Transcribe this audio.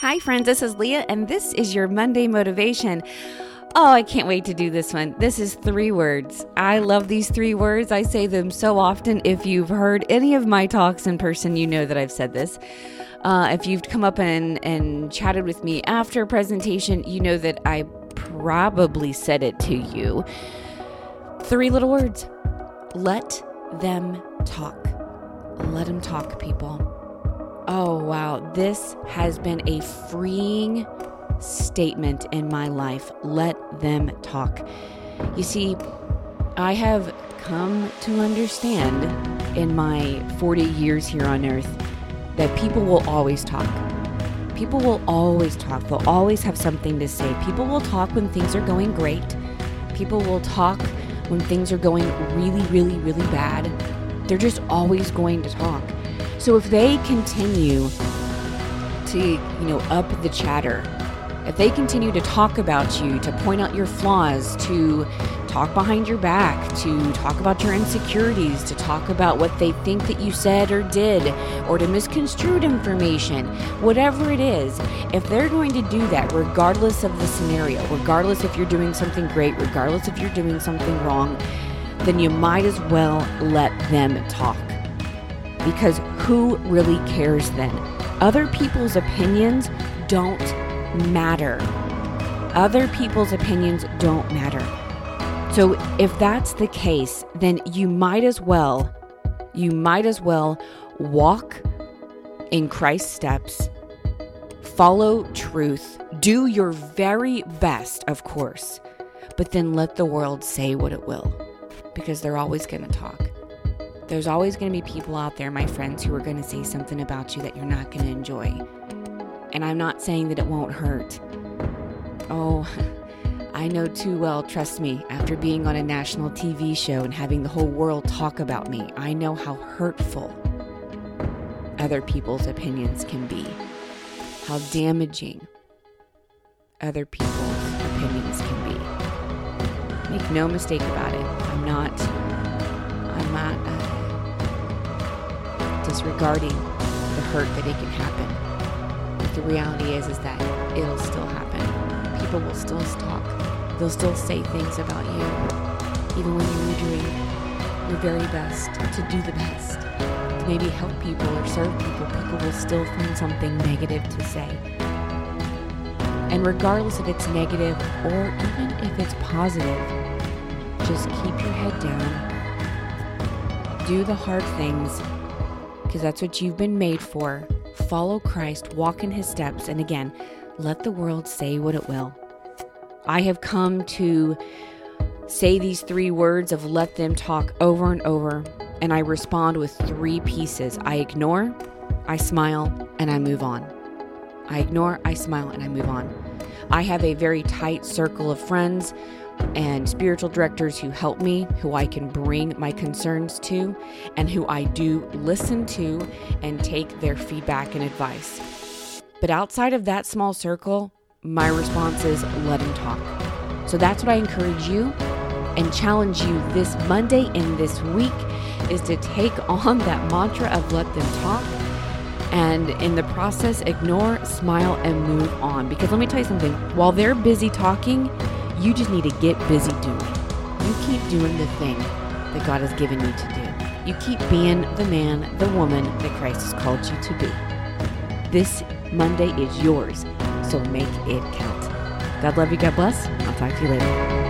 Hi, friends, this is Leah, and this is your Monday Motivation. Oh, I can't wait to do this one. This is three words. I love these three words. I say them so often. If you've heard any of my talks in person, you know that I've said this. Uh, if you've come up and, and chatted with me after a presentation, you know that I probably said it to you. Three little words let them talk. Let them talk, people. Oh, wow. This has been a freeing statement in my life. Let them talk. You see, I have come to understand in my 40 years here on earth that people will always talk. People will always talk. They'll always have something to say. People will talk when things are going great. People will talk when things are going really, really, really bad. They're just always going to talk. So if they continue to, you know, up the chatter, if they continue to talk about you, to point out your flaws, to talk behind your back, to talk about your insecurities, to talk about what they think that you said or did, or to misconstrued information, whatever it is, if they're going to do that, regardless of the scenario, regardless if you're doing something great, regardless if you're doing something wrong, then you might as well let them talk because who really cares then? Other people's opinions don't matter. Other people's opinions don't matter. So if that's the case, then you might as well you might as well walk in Christ's steps, follow truth, do your very best, of course, but then let the world say what it will because they're always going to talk. There's always going to be people out there, my friends, who are going to say something about you that you're not going to enjoy. And I'm not saying that it won't hurt. Oh, I know too well, trust me, after being on a national TV show and having the whole world talk about me, I know how hurtful other people's opinions can be, how damaging other people's opinions can be. Make no mistake about it, I'm not, I'm not. Uh, disregarding the hurt that it can happen. But the reality is is that it'll still happen. People will still talk. They'll still say things about you, even when you're doing your very best to do the best. To maybe help people or serve people, people will still find something negative to say. And regardless if it's negative or even if it's positive, just keep your head down. Do the hard things because that's what you've been made for. Follow Christ, walk in his steps, and again, let the world say what it will. I have come to say these three words of let them talk over and over, and I respond with three pieces I ignore, I smile, and I move on. I ignore, I smile, and I move on. I have a very tight circle of friends and spiritual directors who help me, who I can bring my concerns to, and who I do listen to and take their feedback and advice. But outside of that small circle, my response is let them talk. So that's what I encourage you and challenge you this Monday and this week is to take on that mantra of let them talk and in the process ignore, smile and move on because let me tell you something, while they're busy talking, you just need to get busy doing. You keep doing the thing that God has given you to do. You keep being the man, the woman that Christ has called you to be. This Monday is yours, so make it count. God love you. God bless. I'll talk to you later.